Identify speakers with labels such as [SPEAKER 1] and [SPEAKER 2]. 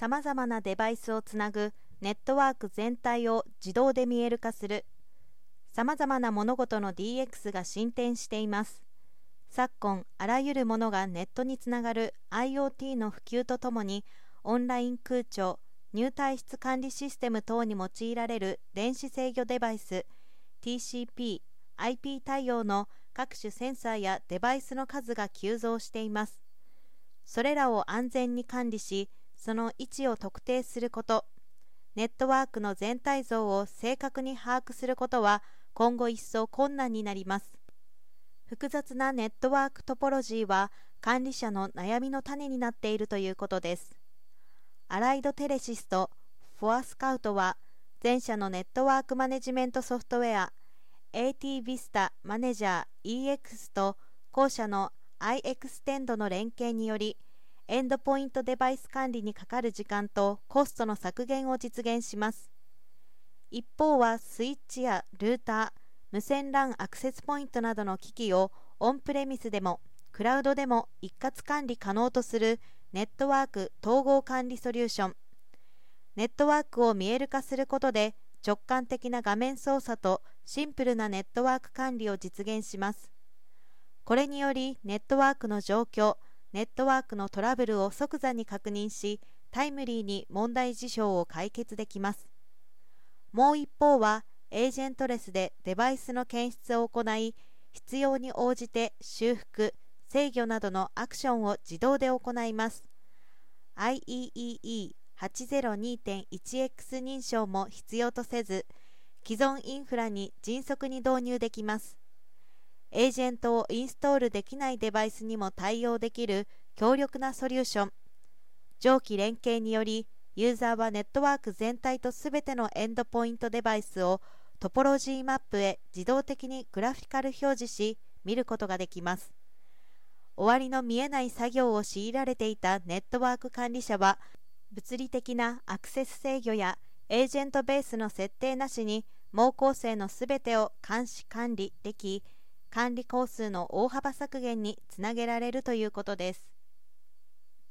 [SPEAKER 1] さまざまなデバイスをつなぐネットワーク全体を自動で見える化するさまざまな物事の DX が進展しています。昨今あらゆるものがネットにつながる IoT の普及とともにオンライン空調入退出管理システム等に用いられる電子制御デバイス TCP、IP 対応の各種センサーやデバイスの数が急増しています。それらを安全に管理しその位置を特定すること。ネットワークの全体像を正確に把握することは今後一層困難になります。複雑なネットワークトポロジーは管理者の悩みの種になっているということです。アライドテレシスとフォアスカウトは全社のネットワークマネジメントソフトウェア AT ビスタマネージャー EX と後者の iExtend の連携によりエンドポイントデバイス管理にかかる時間とコストの削減を実現します。一方はスイッチやルーター無線 LAN アクセスポイントなどの機器をオンプレミスでもクラウドでも一括管理可能とするネットワーク統合管理ソリューション。ネットワークを見える化することで直感的な画面操作とシンプルなネットワーク管理を実現します。これによりネットワークの状況ネットワークのトラブルを即座に確認しタイムリーに問題事象を解決できます。もう一方はエージェントレスでデバイスの検出を行い必要に応じて修復制御などのアクションを自動で行います。IEEE802.1X 認証も必要とせず既存インフラに迅速に導入できます。エージェントをインストールできないデバイスにも対応できる強力なソリューション。上記連携によりユーザーはネットワーク全体とすべてのエンドポイントデバイスをトポロジーマップへ自動的にグラフィカル表示し見ることができます。終わりの見えない作業を強いられていたネットワーク管理者は物理的なアクセス制御やエージェントベースの設定なしに毛構成のすべてを監視管理でき管理工数の大幅削減につなげられるということです。